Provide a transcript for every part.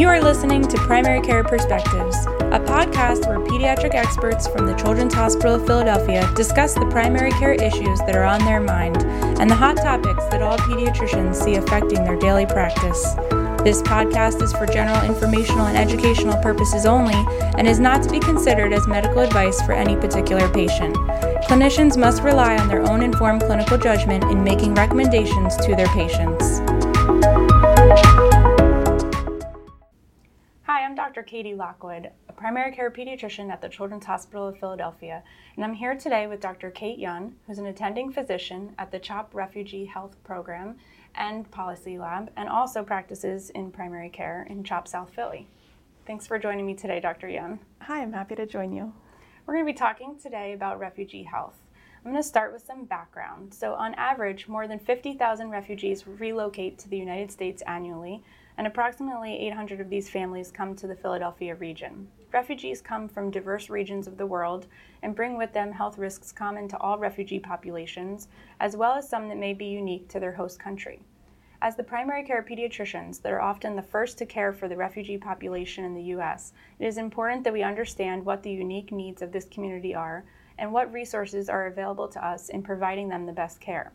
You are listening to Primary Care Perspectives, a podcast where pediatric experts from the Children's Hospital of Philadelphia discuss the primary care issues that are on their mind and the hot topics that all pediatricians see affecting their daily practice. This podcast is for general informational and educational purposes only and is not to be considered as medical advice for any particular patient. Clinicians must rely on their own informed clinical judgment in making recommendations to their patients. Dr. Katie Lockwood, a primary care pediatrician at the Children's Hospital of Philadelphia, and I'm here today with Dr. Kate Yun, who's an attending physician at the CHOP Refugee Health Program and PolicyLab, and also practices in primary care in CHOP South Philly. Thanks for joining me today, Dr. Yun. Hi, I'm happy to join you. We're going to be talking today about refugee health. I'm going to start with some background. So, on average, more than 50,000 refugees relocate to the United States annually, and approximately 800 of these families come to the Philadelphia region. Refugees come from diverse regions of the world and bring with them health risks common to all refugee populations, as well as some that may be unique to their host country. As the primary care pediatricians that are often the first to care for the refugee population in the U.S., it is important that we understand what the unique needs of this community are and what resources are available to us in providing them the best care.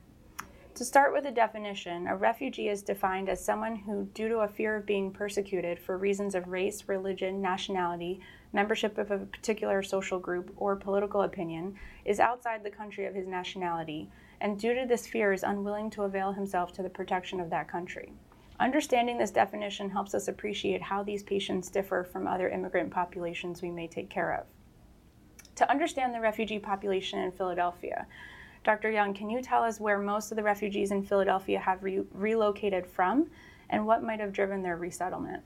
To start with a definition, a refugee is defined as someone who, due to a fear of being persecuted for reasons of race, religion, nationality, membership of a particular social group, or political opinion, is outside the country of his nationality, and due to this fear is unwilling to avail himself to the protection of that country. Understanding this definition helps us appreciate how these patients differ from other immigrant populations we may take care of. To understand the refugee population in Philadelphia, Dr. Yun, can you tell us where most of the refugees in Philadelphia have re- relocated from and what might have driven their resettlement?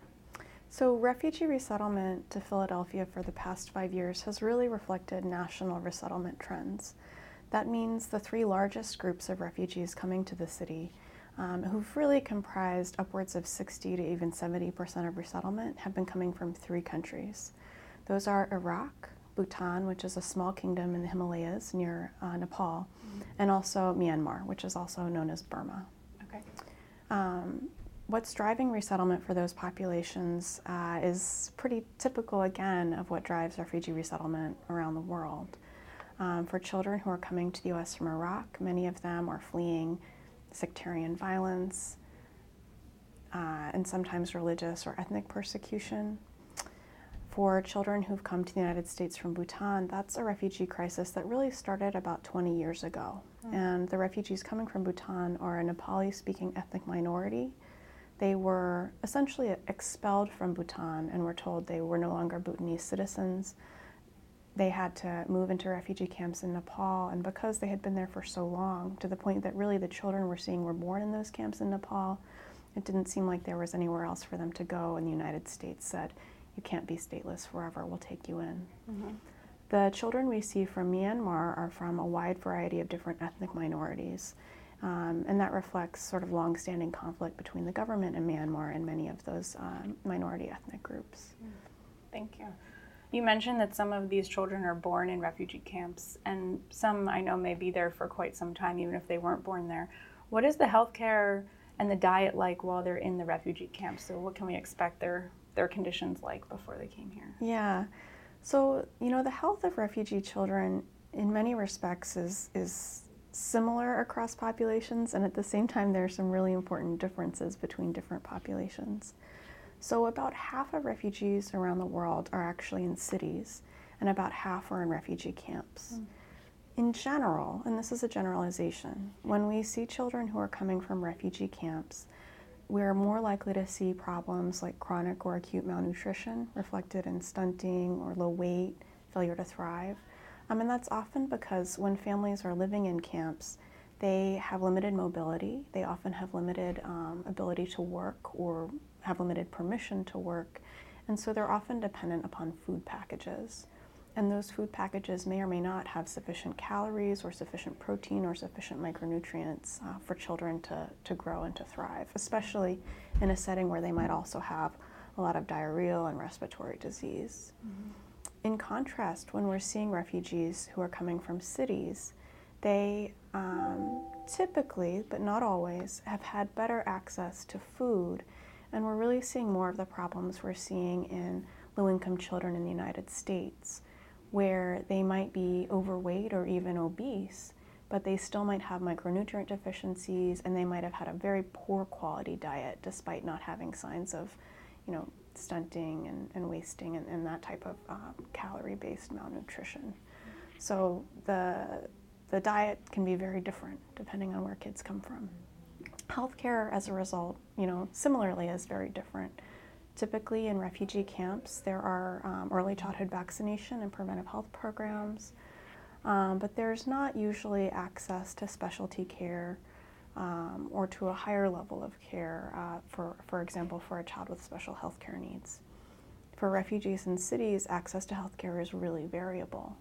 So, refugee resettlement to Philadelphia for the past five years has really reflected national resettlement trends. That means the three largest groups of refugees coming to the city, um, who've really comprised upwards of 60 to even 70% of resettlement, have been coming from three countries. Those are Iraq, Bhutan, which is a small kingdom in the Himalayas near uh, Nepal, mm-hmm. and also Myanmar, which is also known as Burma. Okay. Um, what's driving resettlement for those populations uh, is pretty typical, again, of what drives refugee resettlement around the world. Um, for children who are coming to the US from Iraq, many of them are fleeing sectarian violence uh, and sometimes religious or ethnic persecution. For children who've come to the United States from Bhutan, that's a refugee crisis that really started about 20 years ago. Mm. And the refugees coming from Bhutan are a Nepali speaking ethnic minority. They were essentially expelled from Bhutan and were told they were no longer Bhutanese citizens they had to move into refugee camps in Nepal, and because they had been there for so long, to the point that really the children we're seeing were born in those camps in Nepal, it didn't seem like there was anywhere else for them to go, and the United States said, You can't be stateless forever, we'll take you in. Mm-hmm. The children we see from Myanmar are from a wide variety of different ethnic minorities. Um, and that reflects sort of long-standing conflict between the government and Myanmar and many of those um, minority ethnic groups. Thank you. You mentioned that some of these children are born in refugee camps, and some I know may be there for quite some time, even if they weren't born there. What is the healthcare and the diet like while they're in the refugee camps? So, what can we expect their their conditions like before they came here? Yeah, so you know the health of refugee children, in many respects, is is similar across populations, and at the same time, there are some really important differences between different populations. So, about half of refugees around the world are actually in cities, and about half are in refugee camps. Mm. In general, and this is a generalization, when we see children who are coming from refugee camps, we're more likely to see problems like chronic or acute malnutrition reflected in stunting or low weight, failure to thrive. Um, and that's often because when families are living in camps, they have limited mobility, they often have limited um, ability to work or have limited permission to work, and so they're often dependent upon food packages. And those food packages may or may not have sufficient calories or sufficient protein or sufficient micronutrients uh, for children to, to grow and to thrive, especially in a setting where they might also have a lot of diarrheal and respiratory disease. Mm-hmm. In contrast, when we're seeing refugees who are coming from cities, they um, typically, but not always, have had better access to food And we're really seeing more of the problems we're seeing in low income children in the United States, where they might be overweight or even obese, but they still might have micronutrient deficiencies and they might have had a very poor quality diet despite not having signs of, you know, stunting and, and wasting and, and that type of um, calorie based malnutrition. So the, the diet can be very different depending on where kids come from. Healthcare, as a result, you know, similarly is very different. Typically, in refugee camps, there are um, early childhood vaccination and preventive health programs, um, but there's not usually access to specialty care um, or to a higher level of care, uh, for, for example, for a child with special health care needs. For refugees in cities, access to health care is really variable.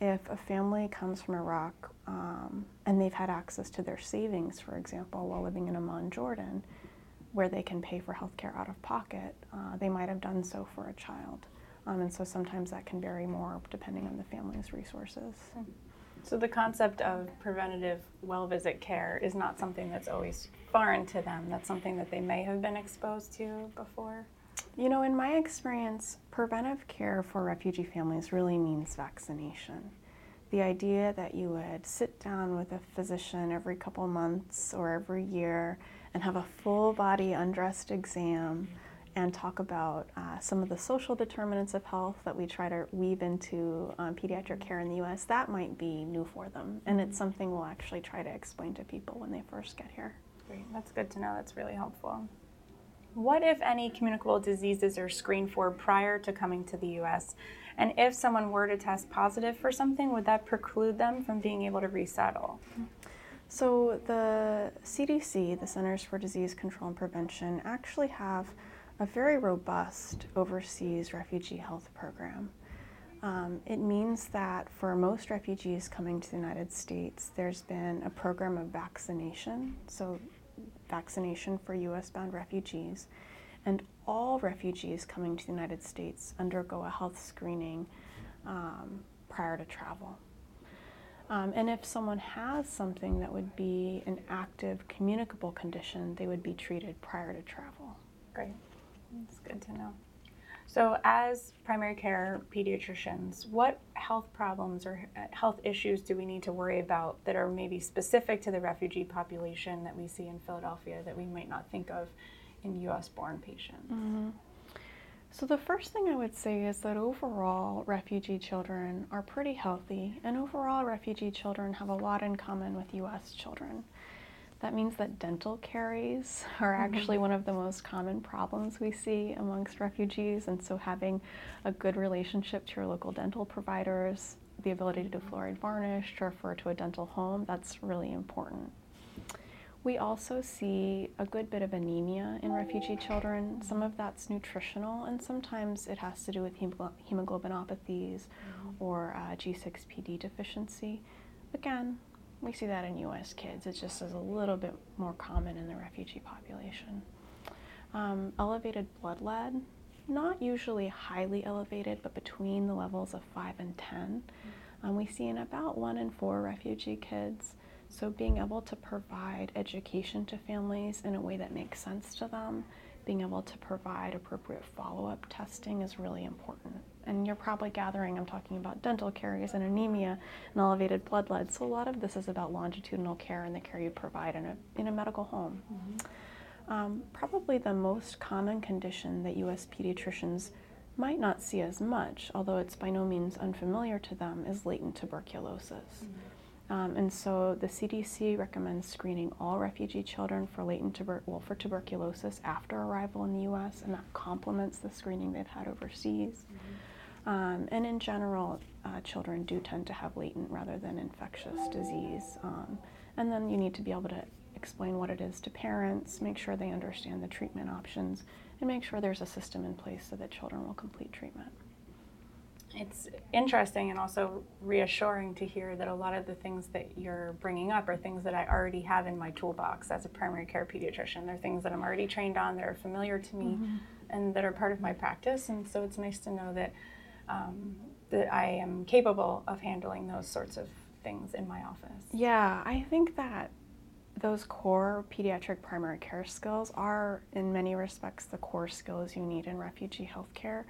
If a family comes from Iraq um, and they've had access to their savings, for example, while living in Amman, Jordan, where they can pay for health care out of pocket, uh, they might have done so for a child. Um, and so sometimes that can vary more depending on the family's resources. Mm-hmm. So the concept of preventative well visit care is not something that's always foreign to them. That's something that they may have been exposed to before. You know, in my experience, preventive care for refugee families really means vaccination. The idea that you would sit down with a physician every couple months or every year and have a full body undressed exam and talk about uh, some of the social determinants of health that we try to weave into um, pediatric care in the US, that might be new for them. And it's something we'll actually try to explain to people when they first get here. Great, that's good to know. That's really helpful. What, if any, communicable diseases are screened for prior to coming to the US? And if someone were to test positive for something, would that preclude them from being able to resettle? So, the CDC, the Centers for Disease Control and Prevention, actually have a very robust overseas refugee health program. Um, it means that for most refugees coming to the United States, there's been a program of vaccination, so vaccination for US bound refugees. And all refugees coming to the United States undergo a health screening um, prior to travel. Um, and if someone has something that would be an active communicable condition, they would be treated prior to travel. Great. That's good to know. So, as primary care pediatricians, what health problems or uh, health issues do we need to worry about that are maybe specific to the refugee population that we see in Philadelphia that we might not think of in US born patients? Mm-hmm. So, the first thing I would say is that overall, refugee children are pretty healthy, and overall, refugee children have a lot in common with US children. That means that dental caries are mm-hmm. actually mm-hmm. one of the most common problems we see amongst refugees, and so having a good relationship to your local dental providers, the ability to do fluoride varnish, to refer to a dental home, that's really important. We also see a good bit of anemia in refugee children. Some of that's nutritional, and sometimes it has to do with hemoglobinopathies or uh, G6PD deficiency. Again, we see that in US kids. It just is a little bit more common in the refugee population. Um, elevated blood lead, not usually highly elevated, but between the levels of 5 and 10. Um, we see in about 1 in 4 refugee kids. So, being able to provide education to families in a way that makes sense to them, being able to provide appropriate follow up testing is really important and you're probably gathering I'm talking about dental caries and anemia and elevated blood lead. So a lot of this is about longitudinal care and the care you provide in a, in a medical home. Mm-hmm. Um, probably the most common condition that U.S. pediatricians might not see as much, although it's by no means unfamiliar to them, is latent tuberculosis. Mm-hmm. Um, and so the CDC recommends screening all refugee children for latent tuber- well, for tuberculosis after arrival in the U.S., and that complements the screening they've had overseas. Mm-hmm. Um, and in general, uh, children do tend to have latent rather than infectious disease. Um, and then you need to be able to explain what it is to parents, make sure they understand the treatment options, and make sure there's a system in place so that children will complete treatment. It's interesting and also reassuring to hear that a lot of the things that you're bringing up are things that I already have in my toolbox as a primary care pediatrician. They're things that I'm already trained on, that are familiar to me, mm-hmm. and that are part of my practice. And so it's nice to know that um, that I am capable of handling those sorts of things in my office. Yeah, I think that those core pediatric primary care skills are, in many respects, the core skills you need in refugee healthcare.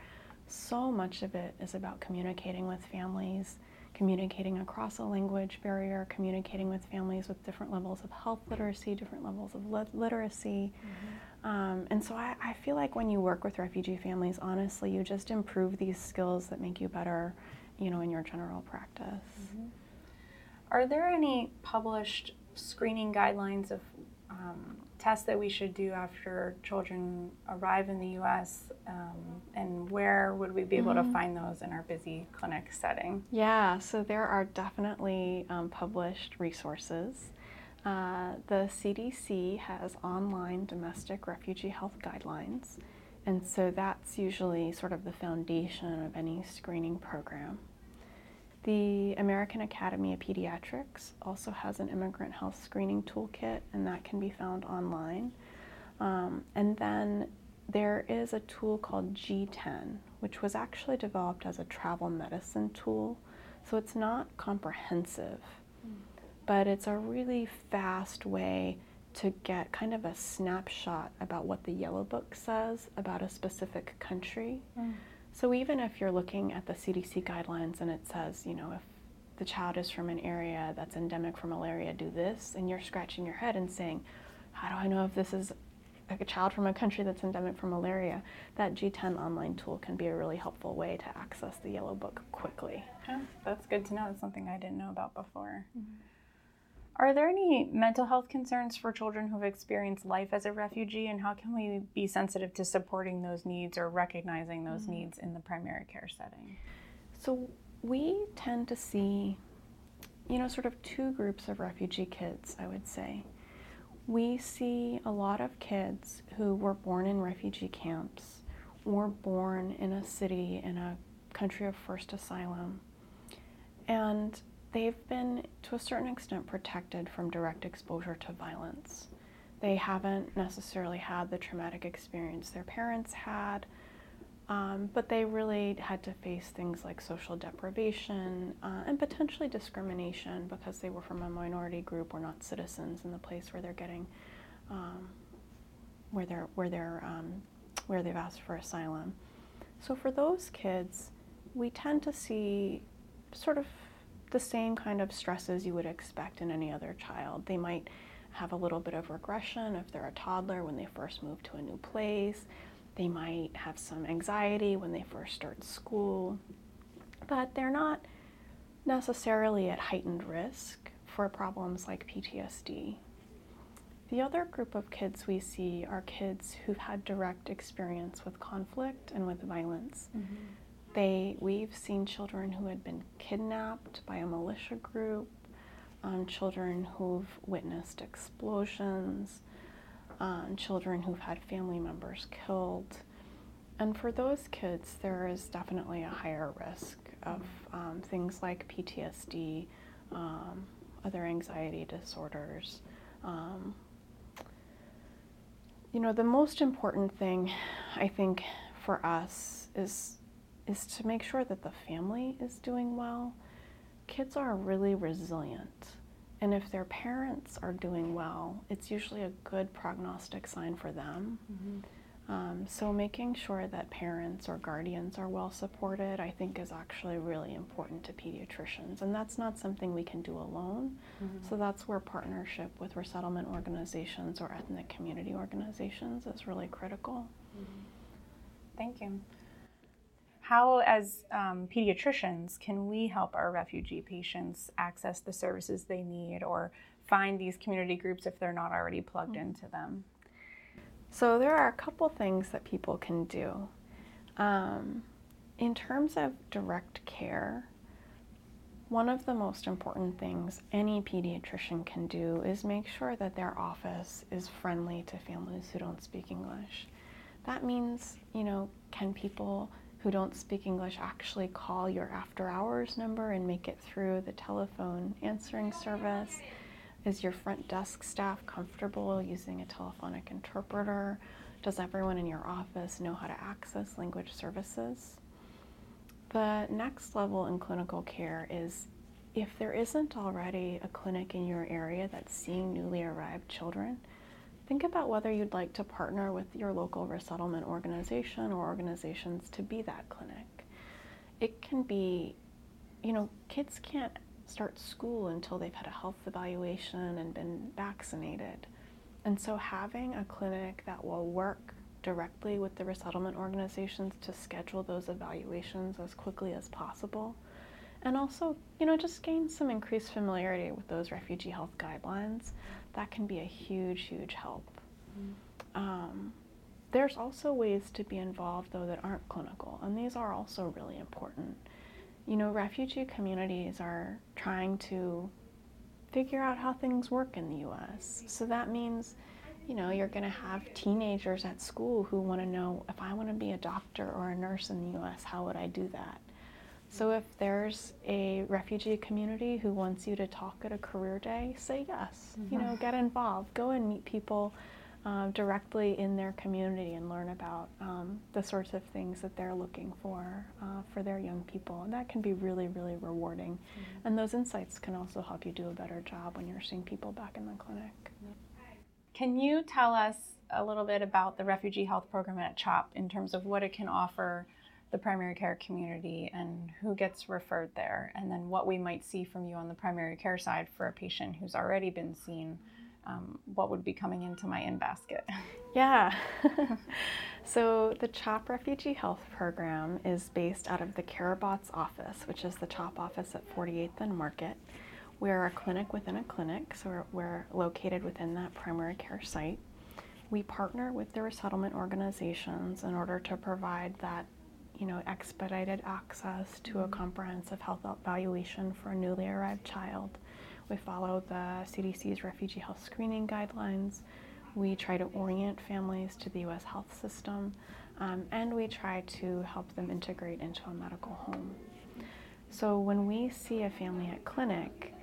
So much of it is about communicating with families, communicating across a language barrier, communicating with families with different levels of health literacy, different levels of lit- literacy. Mm-hmm. Um, and so I, I, feel like when you work with refugee families, honestly, you just improve these skills that make you better, you know, in your general practice. Mm-hmm. Are there any published screening guidelines of um, tests that we should do after children arrive in the U.S. Um, and where would we be able mm-hmm. to find those in our busy clinic setting? Yeah, so there are definitely um, published resources. Uh, the CDC has online domestic refugee health guidelines, and so that's usually sort of the foundation of any screening program. The American Academy of Pediatrics also has an immigrant health screening toolkit, and that can be found online. Um, and then there is a tool called GIDEON, which was actually developed as a travel medicine tool. So it's not comprehensive, mm. but it's a really fast way to get kind of a snapshot about what the Yellow Book says about a specific country. Mm. So even if you're looking at the CDC guidelines and it says, you know, if the child is from an area that's endemic for malaria, do this, and you're scratching your head and saying, how do I know if this is like a child from a country that's endemic for malaria? That GIDEON online tool can be a really helpful way to access the Yellow Book quickly. Yeah, that's good to know. It's something I didn't know about before. Mm-hmm. Are there any mental health concerns for children who've experienced life as a refugee, and how can we be sensitive to supporting those needs or recognizing those mm-hmm. needs in the primary care setting? So, we tend to see, you know, sort of two groups of refugee kids, I would say. We see a lot of kids who were born in refugee camps or born in a city in a country of first asylum. And they've been, to a certain extent, protected from direct exposure to violence. They haven't necessarily had the traumatic experience their parents had, um, but they really had to face things like social deprivation uh, and potentially discrimination because they were from a minority group or not citizens in the place where they're getting, um, where they're where they're um, where they've asked for asylum. So for those kids, we tend to see sort of the same kind of stresses you would expect in any other child. They might have a little bit of regression if they're a toddler when they first move to a new place. They might have some anxiety when they first start school, but they're not necessarily at heightened risk for problems like PTSD. The other group of kids we see are kids who've had direct experience with conflict and with violence. Mm-hmm. They, we've seen children who had been kidnapped by a militia group, um, children who've witnessed explosions, um, children who've had family members killed. And for those kids, there is definitely a higher risk of um, things like PTSD, um, other anxiety disorders. Um, you know, the most important thing, I think, for us is is to make sure that the family is doing well. Kids are really resilient. And if their parents are doing well, it's usually a good prognostic sign for them. Mm-hmm. Um, so, making sure that parents or guardians are well supported, I think, is actually really important to pediatricians. And that's not something we can do alone. Mm-hmm. So, that's where partnership with resettlement organizations or ethnic community organizations is really critical. Mm-hmm. Thank you. How, as um, pediatricians, can we help our refugee patients access the services they need or find these community groups if they're not already plugged mm-hmm. into them? So, there are a couple things that people can do. Um, in terms of direct care, one of the most important things any pediatrician can do is make sure that their office is friendly to families who don't speak English. That means, you know, can people who don't speak English actually call your after hours number and make it through the telephone answering service? Is your front desk staff comfortable using a telephonic interpreter? Does everyone in your office know how to access language services? The next level in clinical care is if there isn't already a clinic in your area that's seeing newly arrived children, think about whether you'd like to partner with your local resettlement organization or organizations to be that clinic. It can be, you know, kids can't start school until they've had a health evaluation and been vaccinated. And so having a clinic that will work directly with the resettlement organizations to schedule those evaluations as quickly as possible and also, you know, just gain some increased familiarity with those refugee health guidelines. That can be a huge, huge help. Mm-hmm. Um, there's also ways to be involved, though, that aren't clinical, and these are also really important. You know, refugee communities are trying to figure out how things work in the US. So that means, you know, you're going to have teenagers at school who want to know if I want to be a doctor or a nurse in the US, how would I do that? So if there's a refugee community who wants you to talk at a career day, say yes. Mm-hmm. You know, get involved. Go and meet people uh, directly in their community and learn about um, the sorts of things that they're looking for uh, for their young people. And that can be really, really rewarding. Mm-hmm. And those insights can also help you do a better job when you're seeing people back in the clinic. Can you tell us a little bit about the refugee health program at CHOP in terms of what it can offer? The primary care community and who gets referred there, and then what we might see from you on the primary care side for a patient who's already been seen. Um, what would be coming into my in basket? Yeah. so the CHOP Refugee Health Program is based out of the Karabots office, which is the CHOP office at 48th and Market. We're a clinic within a clinic, so we're, we're located within that primary care site. We partner with the resettlement organizations in order to provide that you know, expedited access to a mm-hmm. comprehensive health evaluation for a newly arrived child. We follow the CDC's refugee health screening guidelines. We try to orient families to the U.S. health system, um, and we try to help them integrate into a medical home. So when we see a family at clinic,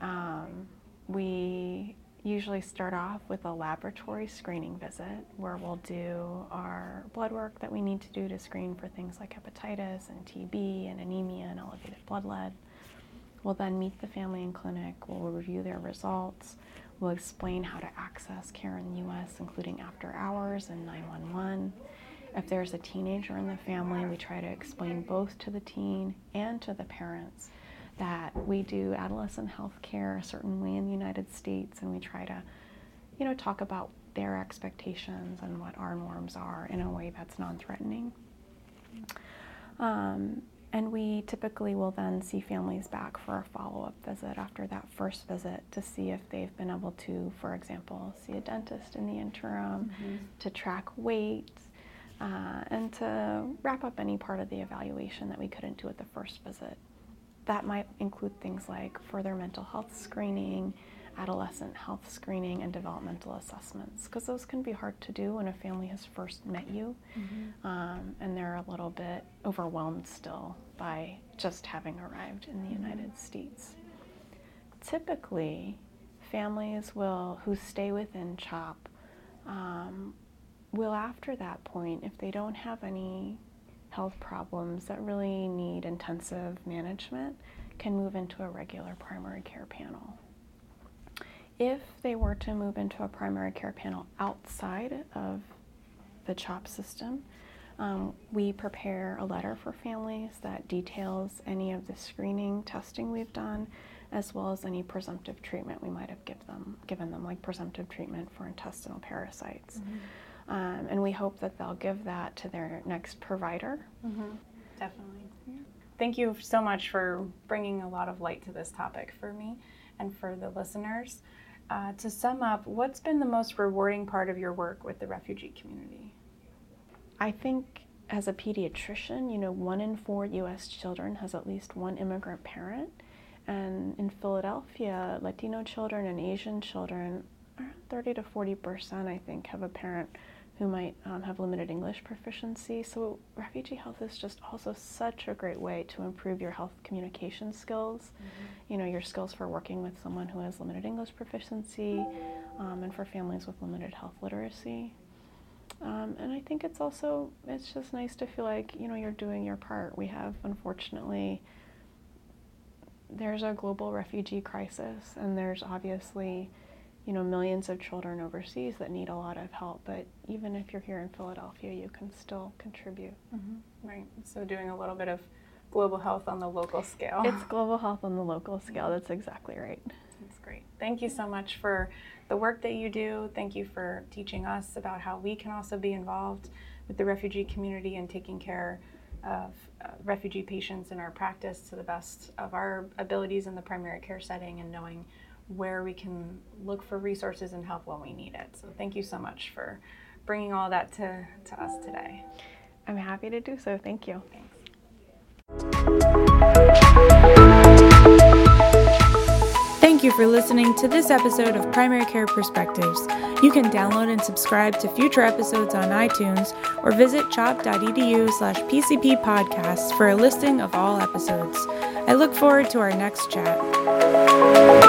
um, we usually start off with a laboratory screening visit where we'll do our blood work that we need to do to screen for things like hepatitis and TB and anemia and elevated blood lead. We'll then meet the family in clinic, we'll review their results, we'll explain how to access care in the US, including after hours and 911. If there's a teenager in the family, we try to explain both to the teen and to the parents that we do adolescent health care a certain way in the United States, and we try to, you know, talk about their expectations and what our norms are in a way that's non threatening. Um, and we typically will then see families back for a follow up visit after that first visit to see if they've been able to, for example, see a dentist in the interim, mm-hmm. to track weight, uh, and to wrap up any part of the evaluation that we couldn't do at the first visit. That might include things like further mental health screening, adolescent health screening, and developmental assessments, because those can be hard to do when a family has first met you mm-hmm. um, and they're a little bit overwhelmed still by just having arrived in the mm-hmm. United States. Typically, families will who stay within CHOP um, will, after that point, if they don't have any health problems that really need intensive management can move into a regular primary care panel. If they were to move into a primary care panel outside of the CHOP system, um, we prepare a letter for families that details any of the screening testing we've done, as well as any presumptive treatment we might have give them, given them, like presumptive treatment for intestinal parasites. Mm-hmm. Um, and we hope that they'll give that to their next provider. Mm-hmm. Definitely. Yeah. Thank you so much for bringing a lot of light to this topic for me and for the listeners. Uh, to sum up, what's been the most rewarding part of your work with the refugee community? I think as a pediatrician, you know, one in four U.S. children has at least one immigrant parent. And in Philadelphia, Latino children and Asian children, 30 to 40 percent, I think, have a parent who might um, have limited English proficiency. So, refugee health is just also such a great way to improve your health communication skills. Mm-hmm. You know, your skills for working with someone who has limited English proficiency, um, and for families with limited health literacy. Um, and I think it's also it's just nice to feel like you know you're doing your part. We have unfortunately there's a global refugee crisis, and there's obviously, you know, millions of children overseas that need a lot of help. But even if you're here in Philadelphia, you can still contribute. Mm-hmm. Right. So doing a little bit of global health on the local scale. It's global health on the local scale. That's exactly right. That's great. Thank you so much for the work that you do. Thank you for teaching us about how we can also be involved with the refugee community and taking care of uh, refugee patients in our practice to the best of our abilities in the primary care setting and knowing where we can look for resources and help when we need it. So thank you so much for bringing all that to, to us today. I'm happy to do so. Thank you. Thanks. Thank you for listening to this episode of Primary Care Perspectives. You can download and subscribe to future episodes on iTunes or visit chop.edu slash PCP podcasts for a listing of all episodes. I look forward to our next chat.